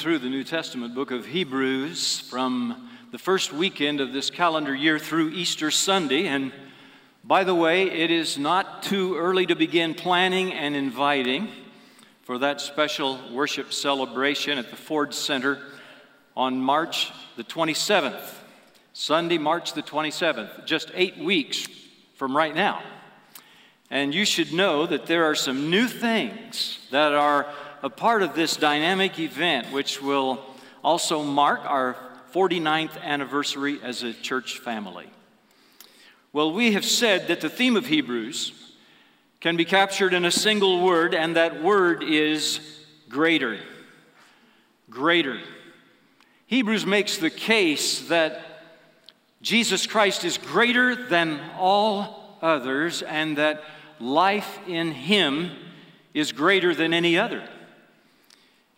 Through the New Testament book of Hebrews from the first weekend of this calendar year through Easter Sunday. And by the way, it is not too early to begin planning and inviting for that special worship celebration at the Ford Center on March the 27th. Sunday, March the 27th, just eight weeks from right now. And you should know that there are some new things that are a part of this dynamic event, which will also mark our 49th anniversary as a church family. Well, we have said that the theme of Hebrews can be captured in a single word, and that word is greater. Greater. Hebrews makes the case that Jesus Christ is greater than all others, and that life in Him is greater than any other.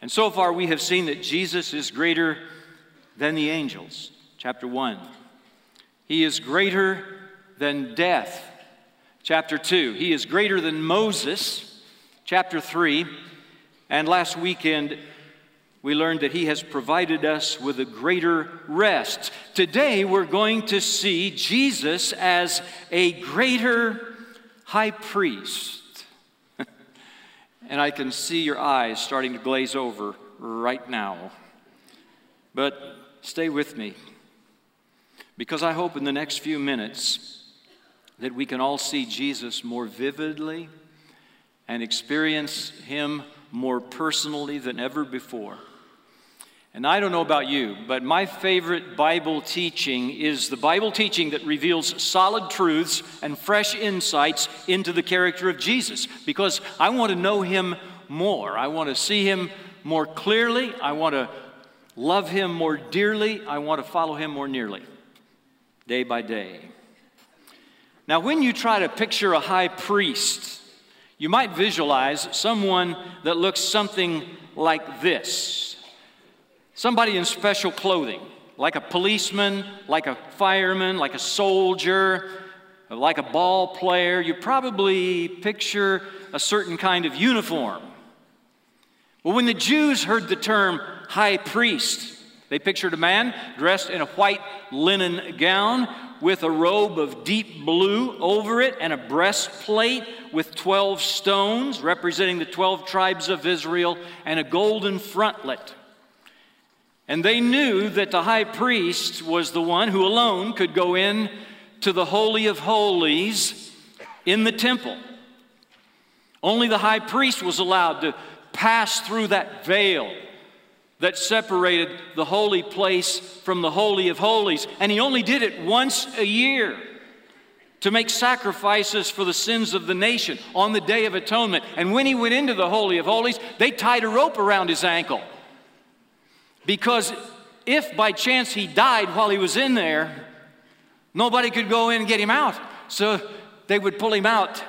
And so far, we have seen that Jesus is greater than the angels. Chapter 1. He is greater than death. Chapter 2. He is greater than Moses. Chapter 3. And last weekend, we learned that He has provided us with a greater rest. Today, we're going to see Jesus as a greater high priest. And I can see your eyes starting to glaze over right now. But stay with me, because I hope in the next few minutes that we can all see Jesus more vividly and experience Him more personally than ever before. And I don't know about you, but my favorite Bible teaching is the Bible teaching that reveals solid truths and fresh insights into the character of Jesus because I want to know him more. I want to see him more clearly. I want to love him more dearly. I want to follow him more nearly, day by day. Now, when you try to picture a high priest, you might visualize someone that looks something like this Somebody in special clothing, like a policeman, like a fireman, like a soldier, like a ball player. You probably picture a certain kind of uniform. Well, when the Jews heard the term high priest, they pictured a man dressed in a white linen gown with a robe of deep blue over it and a breastplate with 12 stones representing the 12 tribes of Israel and a golden frontlet. And they knew that the high priest was the one who alone could go in to the Holy of Holies in the temple. Only the high priest was allowed to pass through that veil that separated the holy place from the Holy of Holies. And he only did it once a year to make sacrifices for the sins of the nation on the Day of Atonement. And when he went into the Holy of Holies, they tied a rope around his ankle. Because if by chance he died while he was in there, nobody could go in and get him out. So they would pull him out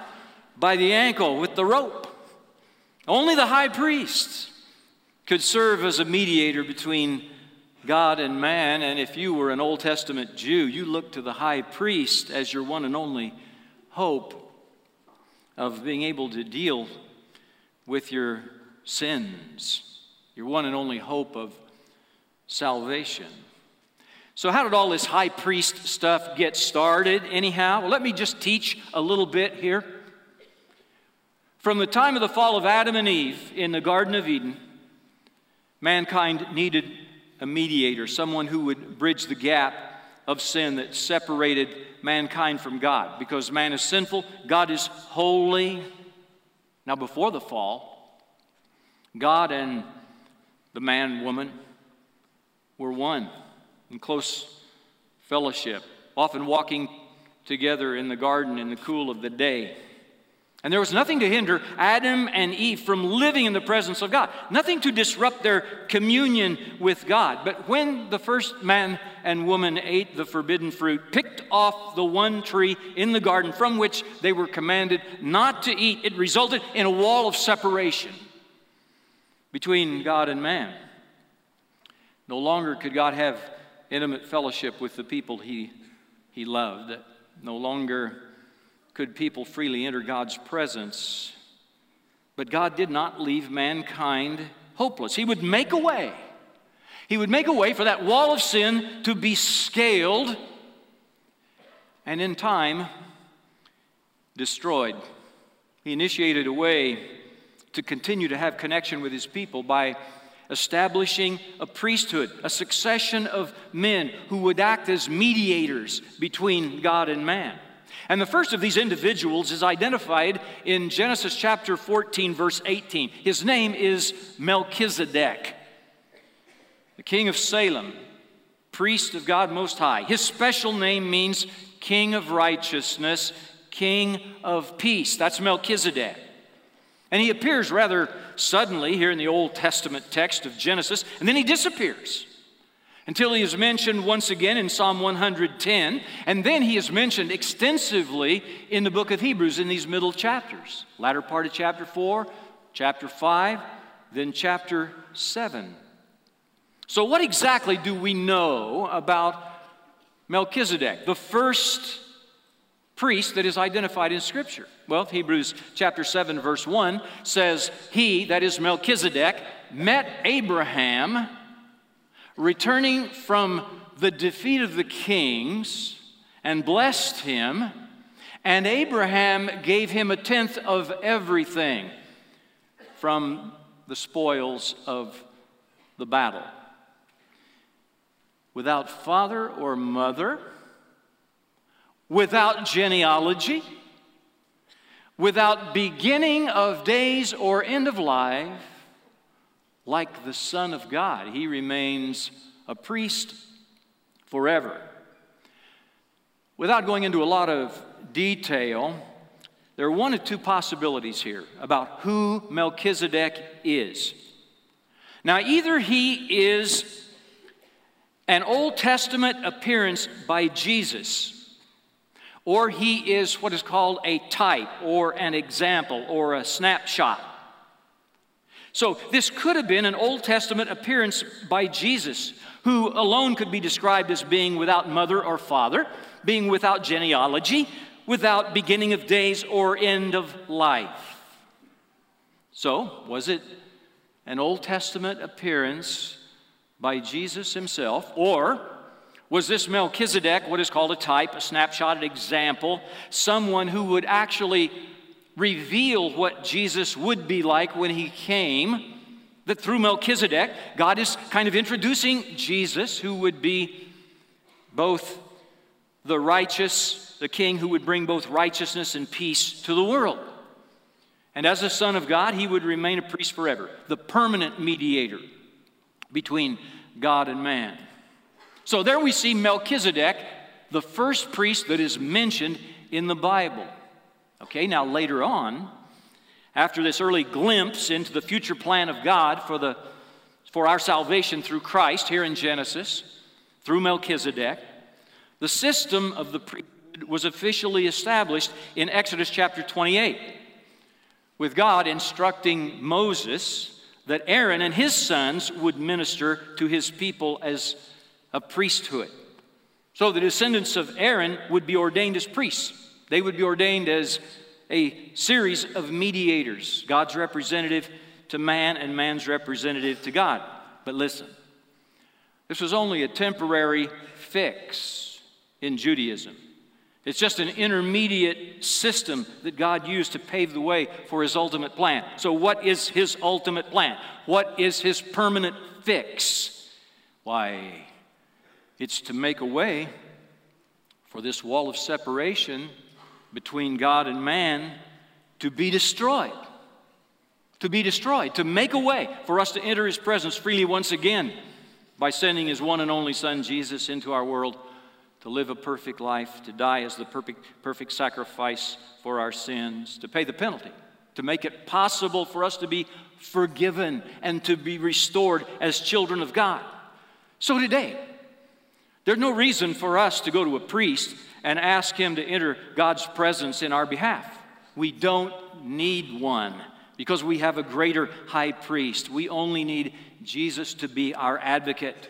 by the ankle with the rope. Only the high priest could serve as a mediator between God and man. And if you were an Old Testament Jew, you looked to the high priest as your one and only hope of being able to deal with your sins, your one and only hope of salvation. So, how did all this high priest stuff get started, anyhow? Well, let me just teach a little bit here. From the time of the fall of Adam and Eve in the Garden of Eden, mankind needed a mediator, someone who would bridge the gap of sin that separated mankind from God. Because man is sinful, God is holy. Now, before the fall, God and the man, woman, were one in close fellowship, often walking together in the garden in the cool of the day. And there was nothing to hinder Adam and Eve from living in the presence of God, nothing to disrupt their communion with God. But when the first man and woman ate the forbidden fruit, picked off the one tree in the garden from which they were commanded not to eat, it resulted in a wall of separation between God and man. No longer could God have intimate fellowship with the people he, he loved. No longer could people freely enter God's presence. But God did not leave mankind hopeless. He would make a way. He would make a way for that wall of sin to be scaled and in time destroyed. He initiated a way to continue to have connection with his people by establishing a priesthood, a succession of men who would act as mediators between God and man. And the first of these individuals is identified in Genesis chapter 14, verse 18. His name is Melchizedek, the king of Salem, priest of God Most High. His special name means king of righteousness, king of peace. That's Melchizedek. And he appears rather suddenly here in the Old Testament text of Genesis, and then he disappears until he is mentioned once again in Psalm 110, and then he is mentioned extensively in the book of Hebrews in these middle chapters. Latter part of chapter 4, chapter 5, then chapter 7. So, what exactly do we know about Melchizedek, the first priest that is identified in Scripture? Well, Hebrews chapter 7, verse 1 says, He, that is Melchizedek, met Abraham returning from the defeat of the kings and blessed him, and Abraham gave him a tenth of everything from the spoils of the battle. Without father or mother, without genealogy, without beginning of days or end of life, like the Son of God, he remains a priest forever. Without going into a lot of detail, there are one of two possibilities here about who Melchizedek is. Now, either he is an Old Testament appearance by Jesus, or he is what is called a type or an example or a snapshot. So, this could have been an Old Testament appearance by Jesus, who alone could be described as being without mother or father, being without genealogy, without beginning of days or end of life. So, was it an Old Testament appearance by Jesus himself, or was this Melchizedek what is called a type, a snapshot, an example, someone who would actually reveal what Jesus would be like when he came. That through Melchizedek, God is kind of introducing Jesus, who would be both the righteous, the king who would bring both righteousness and peace to the world. And as a son of God, he would remain a priest forever, the permanent mediator between God and man. So there we see Melchizedek, the first priest that is mentioned in the Bible. Okay, now later on, after this early glimpse into the future plan of God for, the, for our salvation through Christ here in Genesis, through Melchizedek, the system of the priesthood was officially established in Exodus chapter 28, with God instructing Moses that Aaron and his sons would minister to his people as a priesthood. So the descendants of Aaron would be ordained as priests. They would be ordained as a series of mediators God's representative to man and man's representative to God. But listen, this was only a temporary fix in Judaism. It's just an intermediate system that God used to pave the way for his ultimate plan. So, what is his ultimate plan? What is his permanent fix? Why, it's to make a way for this wall of separation between God and man to be destroyed. To be destroyed, to make a way for us to enter his presence freely once again by sending his one and only Son, Jesus, into our world to live a perfect life, to die as the perfect, perfect sacrifice for our sins, to pay the penalty, to make it possible for us to be forgiven and to be restored as children of God. So today, there's no reason for us to go to a priest and ask Him to enter God's presence in our behalf. We don't need one because we have a greater high priest. We only need Jesus to be our advocate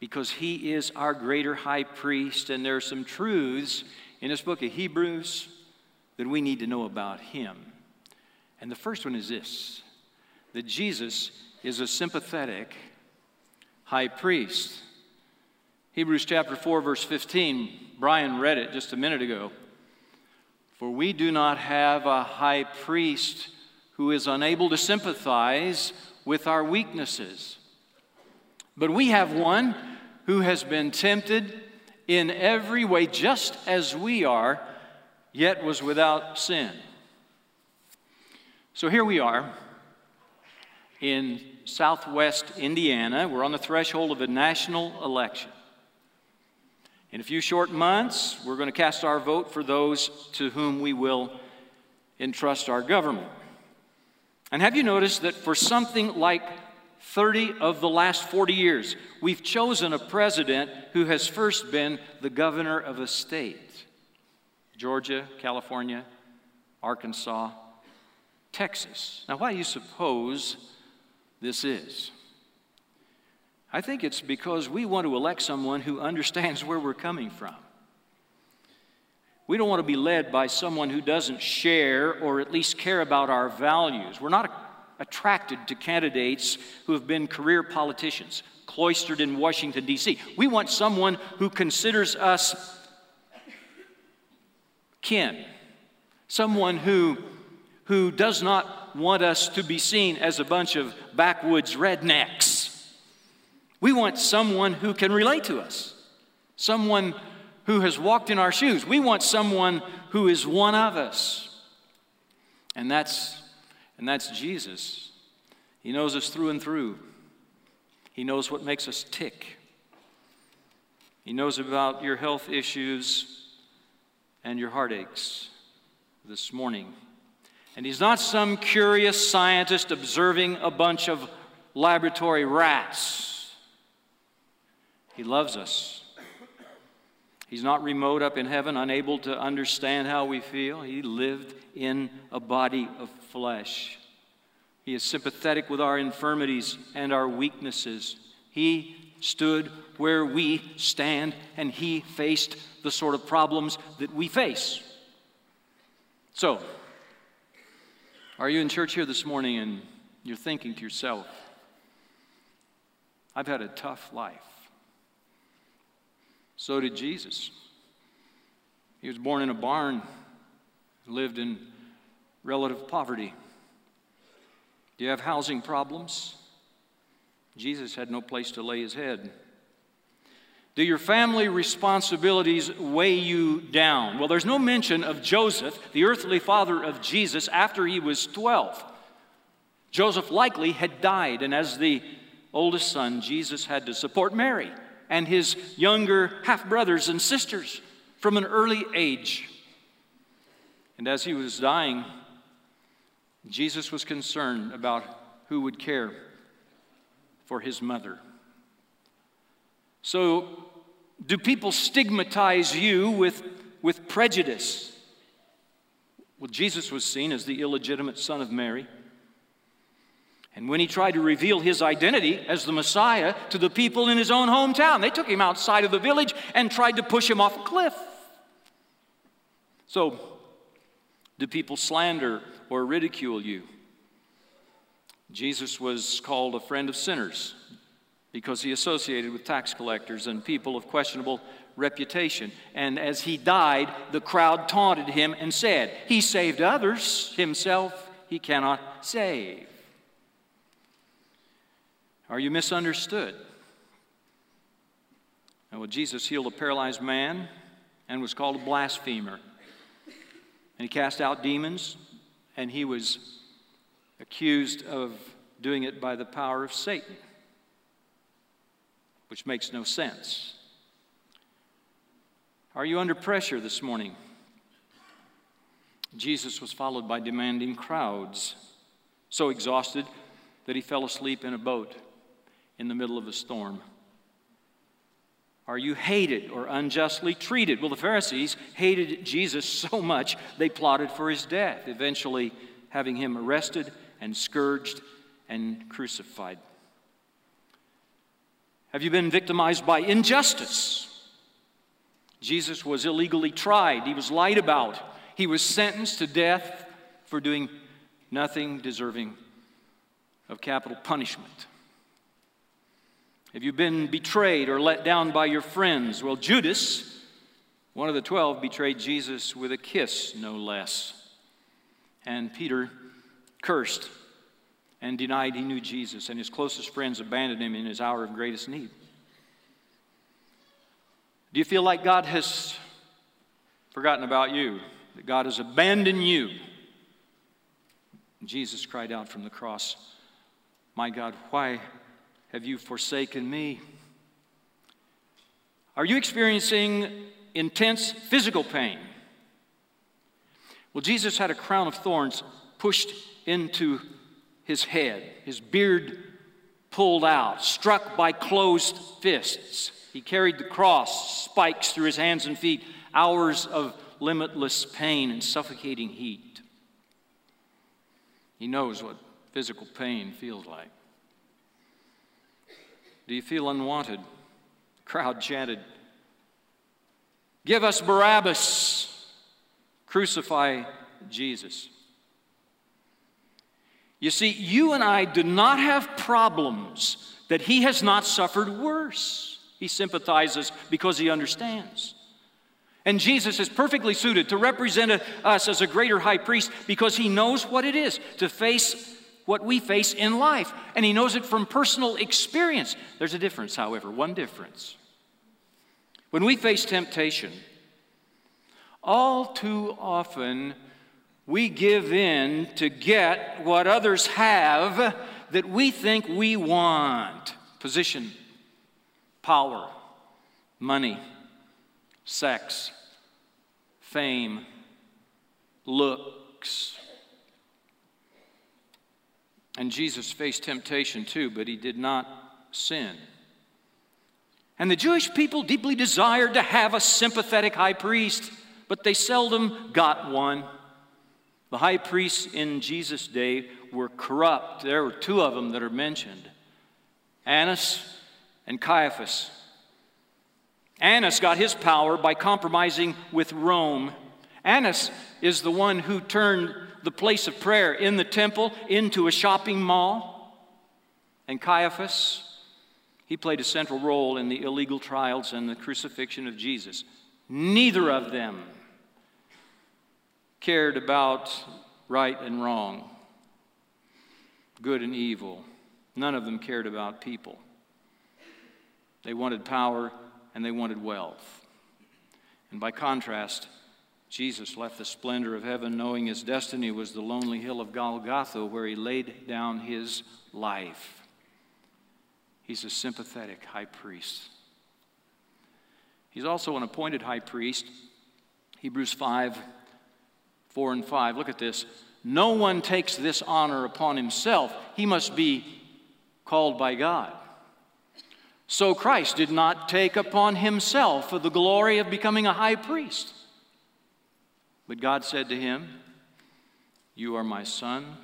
because He is our greater high priest. And there are some truths in this book of Hebrews that we need to know about Him. And the first one is this that Jesus is a sympathetic high priest. Hebrews chapter 4, verse 15, Brian read it just a minute ago. For we do not have a high priest who is unable to sympathize with our weaknesses, but we have one who has been tempted in every way, just as we are, yet was without sin. So here we are in southwest Indiana. We're on the threshold of a national election. In a few short months, we're going to cast our vote for those to whom we will entrust our government. And have you noticed that for something like 30 of the last 40 years, we've chosen a president who has first been the governor of a state Georgia, California, Arkansas, Texas. Now, why do you suppose this is? I think it's because we want to elect someone who understands where we're coming from. We don't want to be led by someone who doesn't share or at least care about our values. We're not attracted to candidates who have been career politicians, cloistered in Washington, D.C. We want someone who considers us kin, someone who, who does not want us to be seen as a bunch of backwoods rednecks. We want someone who can relate to us, someone who has walked in our shoes. We want someone who is one of us. And that's, and that's Jesus. He knows us through and through. He knows what makes us tick. He knows about your health issues and your heartaches this morning. And he's not some curious scientist observing a bunch of laboratory rats. He loves us. He's not remote up in heaven, unable to understand how we feel. He lived in a body of flesh. He is sympathetic with our infirmities and our weaknesses. He stood where we stand, and he faced the sort of problems that we face. So, are you in church here this morning and you're thinking to yourself, I've had a tough life? So did Jesus. He was born in a barn, lived in relative poverty. Do you have housing problems? Jesus had no place to lay his head. Do your family responsibilities weigh you down? Well, there's no mention of Joseph, the earthly father of Jesus, after he was 12. Joseph likely had died, and as the oldest son, Jesus had to support Mary and his younger half brothers and sisters from an early age. And as he was dying, Jesus was concerned about who would care for his mother. So, do people stigmatize you with, with prejudice? Well, Jesus was seen as the illegitimate son of Mary. And when he tried to reveal his identity as the Messiah to the people in his own hometown, they took him outside of the village and tried to push him off a cliff. So, do people slander or ridicule you? Jesus was called a friend of sinners because he associated with tax collectors and people of questionable reputation. And as he died, the crowd taunted him and said, He saved others, himself he cannot save. Are you misunderstood? Well, Jesus healed a paralyzed man and was called a blasphemer. And he cast out demons, and he was accused of doing it by the power of Satan, which makes no sense. Are you under pressure this morning? Jesus was followed by demanding crowds, so exhausted that he fell asleep in a boat in the middle of a storm? Are you hated or unjustly treated? Well, the Pharisees hated Jesus so much they plotted for his death, eventually having him arrested and scourged and crucified. Have you been victimized by injustice? Jesus was illegally tried, he was lied about, he was sentenced to death for doing nothing deserving of capital punishment? Have you been betrayed or let down by your friends? Well, Judas, one of the twelve, betrayed Jesus with a kiss, no less. And Peter cursed and denied he knew Jesus, and his closest friends abandoned him in his hour of greatest need. Do you feel like God has forgotten about you? That God has abandoned you? Jesus cried out from the cross, My God, why have you forsaken me? Are you experiencing intense physical pain? Well, Jesus had a crown of thorns pushed into his head, his beard pulled out, struck by closed fists. He carried the cross, spikes through his hands and feet, hours of limitless pain and suffocating heat. He knows what physical pain feels like. Do you feel unwanted? The crowd chanted, Give us Barabbas! Crucify Jesus. You see, you and I do not have problems that he has not suffered worse. He sympathizes because he understands. And Jesus is perfectly suited to represent us as a greater high priest because he knows what it is to face what we face in life. And he knows it from personal experience. There's a difference, however, one difference. When we face temptation, all too often we give in to get what others have that we think we want position, power, money, sex, fame, looks. And Jesus faced temptation too, but he did not sin. And the Jewish people deeply desired to have a sympathetic high priest, but they seldom got one. The high priests in Jesus' day were corrupt. There were two of them that are mentioned Annas and Caiaphas. Annas got his power by compromising with Rome. Annas is the one who turned the place of prayer in the temple into a shopping mall. And Caiaphas, he played a central role in the illegal trials and the crucifixion of Jesus. Neither of them cared about right and wrong, good and evil. None of them cared about people. They wanted power and they wanted wealth. And by contrast, Jesus left the splendor of heaven knowing his destiny was the lonely hill of Golgotha where he laid down his life. He's a sympathetic high priest. He's also an appointed high priest. Hebrews 5 4 and 5. Look at this. No one takes this honor upon himself, he must be called by God. So Christ did not take upon himself the glory of becoming a high priest. But God said to him, You are my son.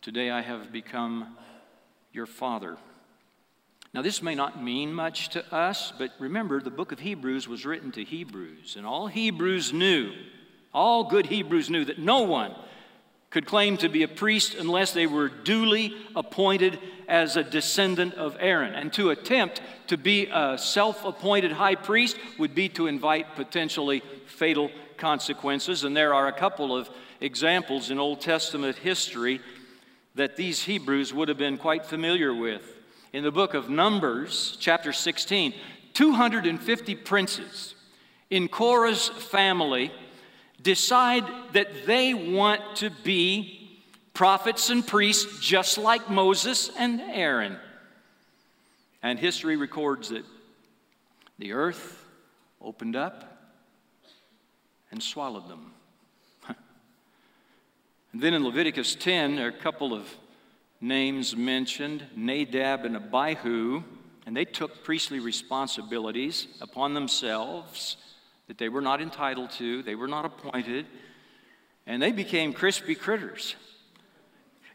Today I have become your father. Now, this may not mean much to us, but remember, the book of Hebrews was written to Hebrews, and all Hebrews knew all good Hebrews knew that no one could claim to be a priest unless they were duly appointed as a descendant of Aaron. And to attempt to be a self appointed high priest would be to invite potentially fatal consequences. And there are a couple of examples in Old Testament history that these Hebrews would have been quite familiar with. In the book of Numbers, chapter 16, 250 princes in Korah's family decide that they want to be prophets and priests just like Moses and Aaron. And history records that the earth opened up and swallowed them. and then in Leviticus 10, there are a couple of names mentioned Nadab and Abihu, and they took priestly responsibilities upon themselves that they were not entitled to, they were not appointed, and they became crispy critters.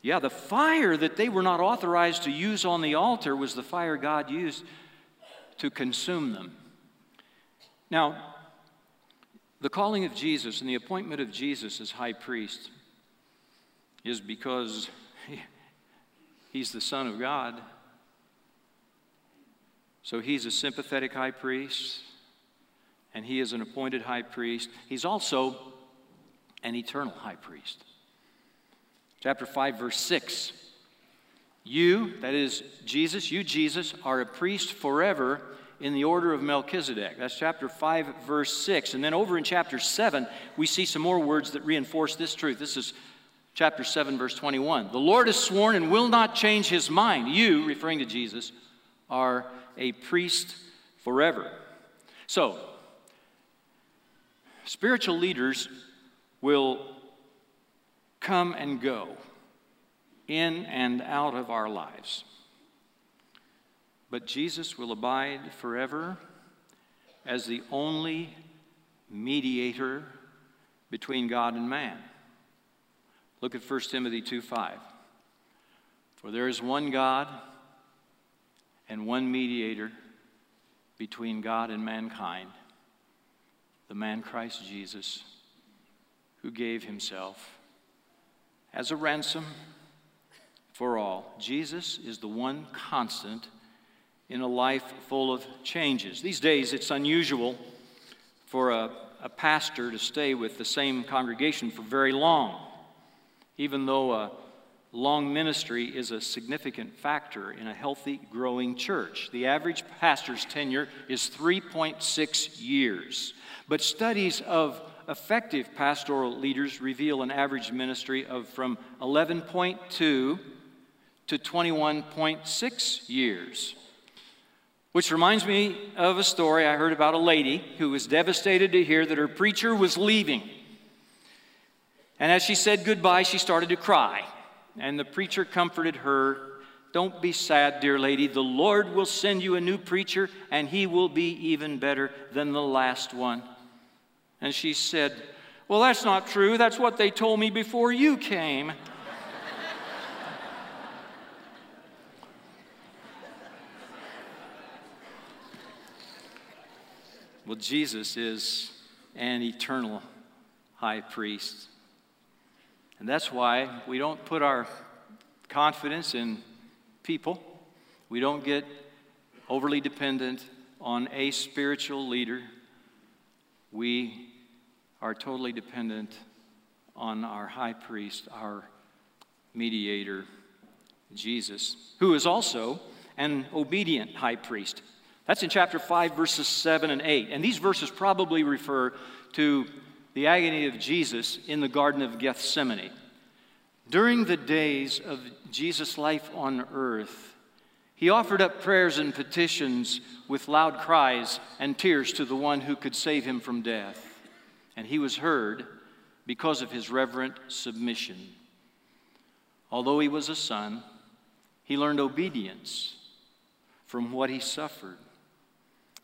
Yeah, the fire that they were not authorized to use on the altar was the fire God used to consume them. Now, the calling of Jesus and the appointment of Jesus as high priest is because He's the Son of God. So he's a sympathetic high priest, and he is an appointed high priest. He's also an eternal high priest. Chapter 5, verse 6. You, that is Jesus, you, Jesus, are a priest forever in the order of Melchizedek. That's chapter 5, verse 6. And then over in chapter 7, we see some more words that reinforce this truth. This is chapter 7, verse 21. The Lord has sworn and will not change his mind. You, referring to Jesus, are a priest forever. So, spiritual leaders will come and go in and out of our lives. But Jesus will abide forever as the only mediator between God and man. Look at 1 Timothy 2 5. For there is one God and one mediator between God and mankind, the man Christ Jesus, who gave himself as a ransom for all. Jesus is the one constant in a life full of changes. These days, it's unusual for a, a pastor to stay with the same congregation for very long, even though a long ministry is a significant factor in a healthy, growing church. The average pastor's tenure is 3.6 years. But studies of effective pastoral leaders reveal an average ministry of from 11.2 to 21.6 years. Which reminds me of a story I heard about a lady who was devastated to hear that her preacher was leaving. And as she said goodbye, she started to cry. And the preacher comforted her Don't be sad, dear lady. The Lord will send you a new preacher, and he will be even better than the last one. And she said, Well, that's not true. That's what they told me before you came. Well, Jesus is an eternal high priest. And that's why we don't put our confidence in people. We don't get overly dependent on a spiritual leader. We are totally dependent on our high priest, our mediator, Jesus, who is also an obedient high priest. That's in chapter 5, verses 7 and 8. And these verses probably refer to the agony of Jesus in the Garden of Gethsemane. During the days of Jesus' life on earth, he offered up prayers and petitions with loud cries and tears to the one who could save him from death. And he was heard because of his reverent submission. Although he was a son, he learned obedience from what he suffered.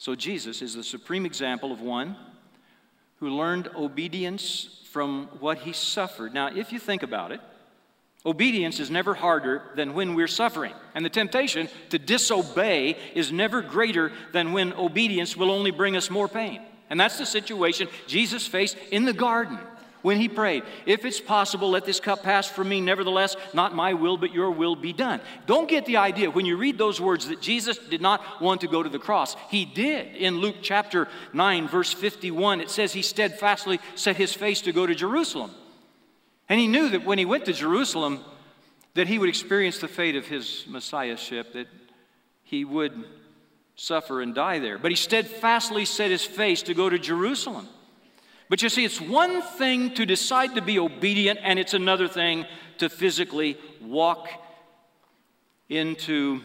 So Jesus is the supreme example of one who learned obedience from what he suffered. Now, if you think about it, obedience is never harder than when we're suffering. And the temptation to disobey is never greater than when obedience will only bring us more pain. And that's the situation Jesus faced in the garden when he prayed, If it's possible, let this cup pass from me. Nevertheless, not my will, but your will be done. Don't get the idea when you read those words that Jesus did not want to go to the cross. He did. In Luke chapter 9, verse 51, it says he steadfastly set his face to go to Jerusalem. And he knew that when he went to Jerusalem, that he would experience the fate of his messiahship, that he would suffer and die there. But he steadfastly set his face to go to Jerusalem. But you see, it's one thing to decide to be obedient, and it's another thing to physically walk into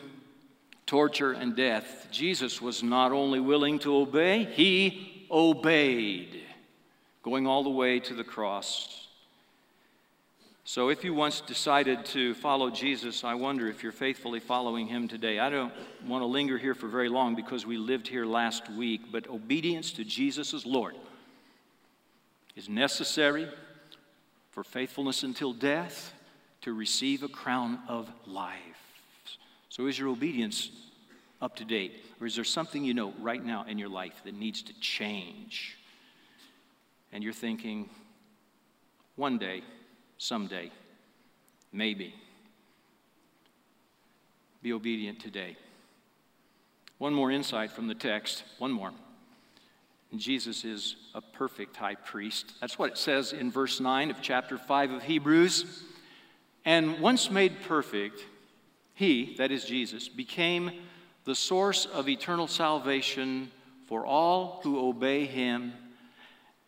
torture and death. Jesus was not only willing to obey, he obeyed, going all the way to the cross. So, if you once decided to follow Jesus, I wonder if you're faithfully following him today. I don't want to linger here for very long because we lived here last week, but obedience to Jesus as Lord is necessary for faithfulness until death to receive a crown of life. So, is your obedience up to date? Or is there something you know right now in your life that needs to change? And you're thinking, one day, someday, maybe. be obedient today. One more insight from the text, one more. Jesus is a perfect high priest. That's what it says in verse 9 of chapter 5 of Hebrews. And once made perfect, he, that is Jesus, became the source of eternal salvation for all who obey him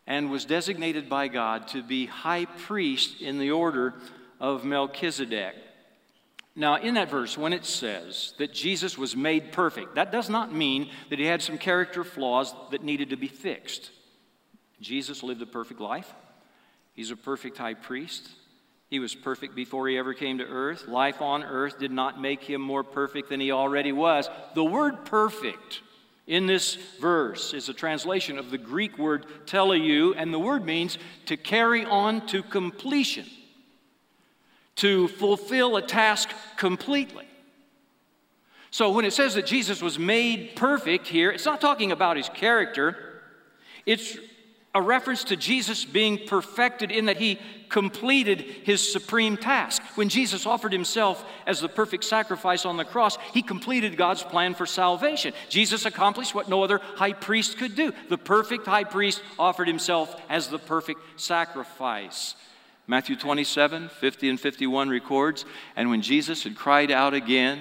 and was designated by God to be high priest in the order of Melchizedek. Now, in that verse, when it says that Jesus was made perfect, that does not mean that he had some character flaws that needed to be fixed. Jesus lived a perfect life. He's a perfect high priest. He was perfect before he ever came to earth. Life on earth did not make him more perfect than he already was. The word perfect in this verse is a translation of the Greek word teleu, and the word means to carry on to completion to fulfill a task completely. So when it says that Jesus was made perfect here, it's not talking about his character. It's a reference to Jesus being perfected in that he completed his supreme task. When Jesus offered himself as the perfect sacrifice on the cross, he completed God's plan for salvation. Jesus accomplished what no other high priest could do. The perfect high priest offered himself as the perfect sacrifice. Matthew 27, 50 and 51 records, and when Jesus had cried out again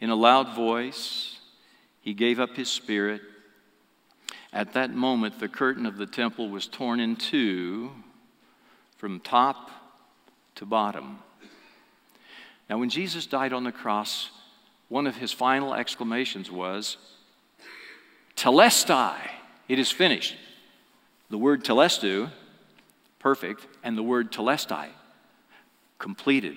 in a loud voice, he gave up his spirit. At that moment, the curtain of the temple was torn in two from top to bottom. Now, when Jesus died on the cross, one of his final exclamations was, Telestai, it is finished. The word telestu perfect, and the word telestai, completed.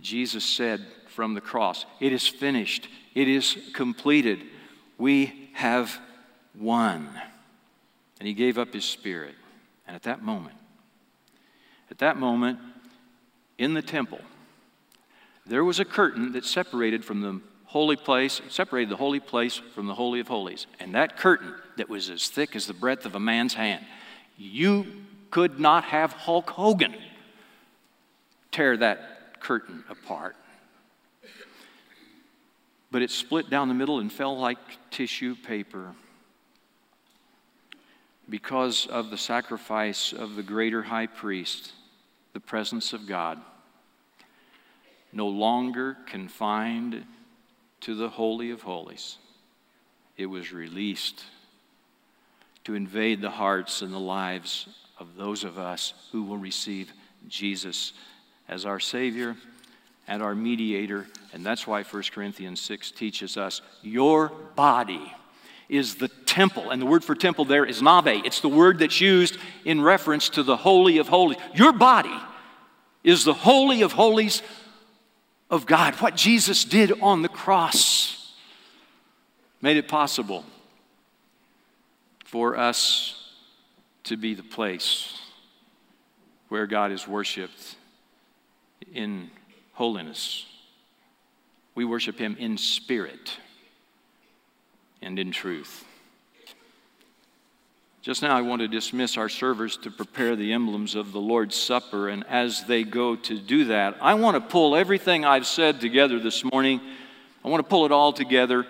Jesus said from the cross, It is finished, it is completed. We have won. And he gave up his spirit. And at that moment, at that moment, in the temple, there was a curtain that separated from the holy place, separated the holy place from the Holy of Holies. And that curtain that was as thick as the breadth of a man's hand, you could not have Hulk Hogan tear that curtain apart. But it split down the middle and fell like tissue paper because of the sacrifice of the greater high priest, the presence of God, no longer confined to the Holy of Holies. It was released to invade the hearts and the lives of those of us who will receive Jesus as our Savior and our mediator. And that's why 1 Corinthians 6 teaches us your body is the temple. And the word for temple there is nave. It's the word that's used in reference to the Holy of Holies. Your body is the Holy of Holies of God. What Jesus did on the cross made it possible for us to be the place where God is worshiped in holiness. We worship Him in spirit and in truth. Just now, I want to dismiss our servers to prepare the emblems of the Lord's Supper. And as they go to do that, I want to pull everything I've said together this morning. I want to pull it all together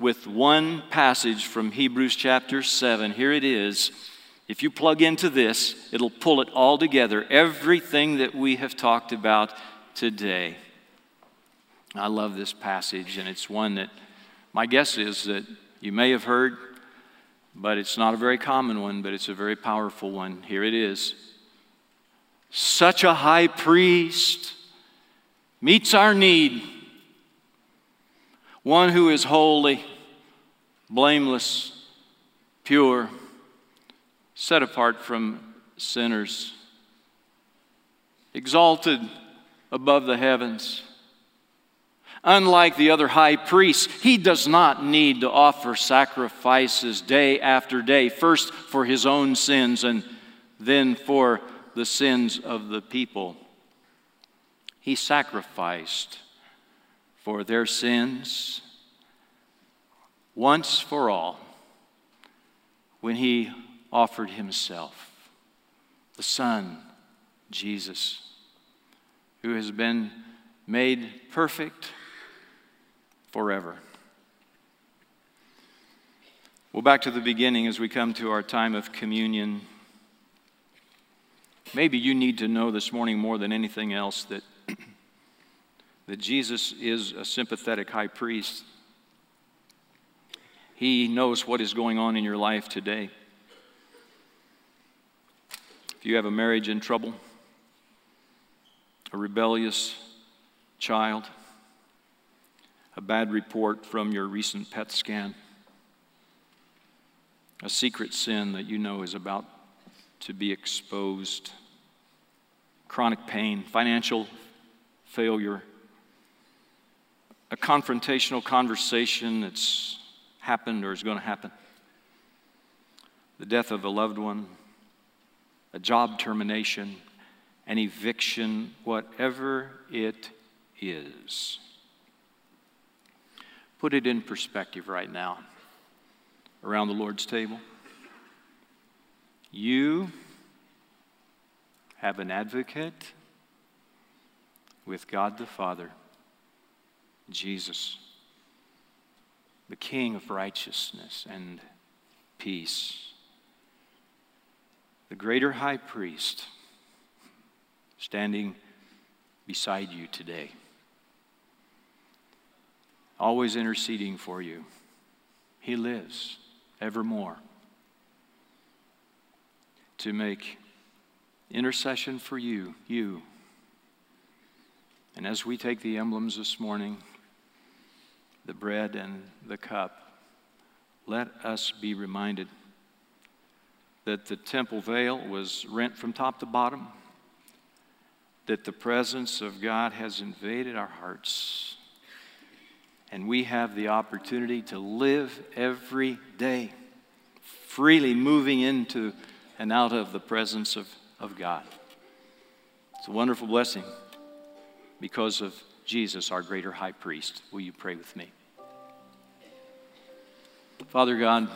with one passage from Hebrews chapter 7. Here it is. If you plug into this, it'll pull it all together, everything that we have talked about today. I love this passage, and it's one that my guess is that you may have heard, but it's not a very common one, but it's a very powerful one. Here it is. Such a high priest meets our need, one who is holy, blameless, pure set apart from sinners, exalted above the heavens. Unlike the other high priests, he does not need to offer sacrifices day after day, first for his own sins and then for the sins of the people. He sacrificed for their sins once for all when he offered himself, the Son, Jesus, who has been made perfect forever. Well, back to the beginning as we come to our time of communion. Maybe you need to know this morning more than anything else that, that Jesus is a sympathetic high priest. He knows what is going on in your life today. If you have a marriage in trouble, a rebellious child, a bad report from your recent PET scan, a secret sin that you know is about to be exposed, chronic pain, financial failure, a confrontational conversation that's happened or is going to happen, the death of a loved one, a job termination, an eviction, whatever it is. Put it in perspective right now around the Lord's table. You have an advocate with God the Father, Jesus, the King of righteousness and peace, the greater high priest standing beside you today, always interceding for you. He lives evermore to make intercession for you, you. And as we take the emblems this morning, the bread and the cup, let us be reminded that the temple veil was rent from top to bottom that the presence of God has invaded our hearts. And we have the opportunity to live every day freely moving into and out of the presence of, of God. It's a wonderful blessing because of Jesus, our greater high priest. Will you pray with me? Father God,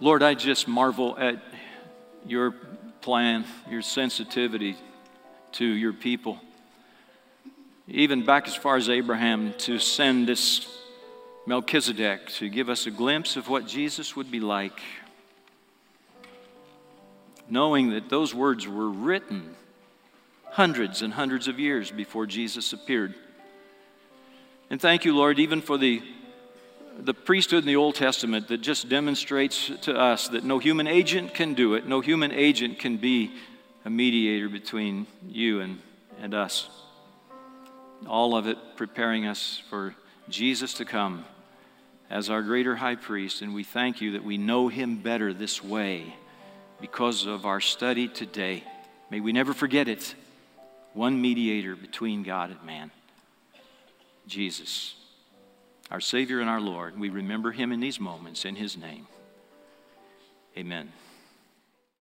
Lord, I just marvel at your plan, your sensitivity to your people. Even back as far as Abraham to send this Melchizedek to give us a glimpse of what Jesus would be like, knowing that those words were written hundreds and hundreds of years before Jesus appeared. And thank you, Lord, even for the the priesthood in the Old Testament that just demonstrates to us that no human agent can do it, no human agent can be a mediator between you and, and us. All of it preparing us for Jesus to come as our greater high priest, and we thank you that we know him better this way because of our study today. May we never forget it. One mediator between God and man, Jesus our Savior and our Lord. We remember him in these moments in his name. Amen.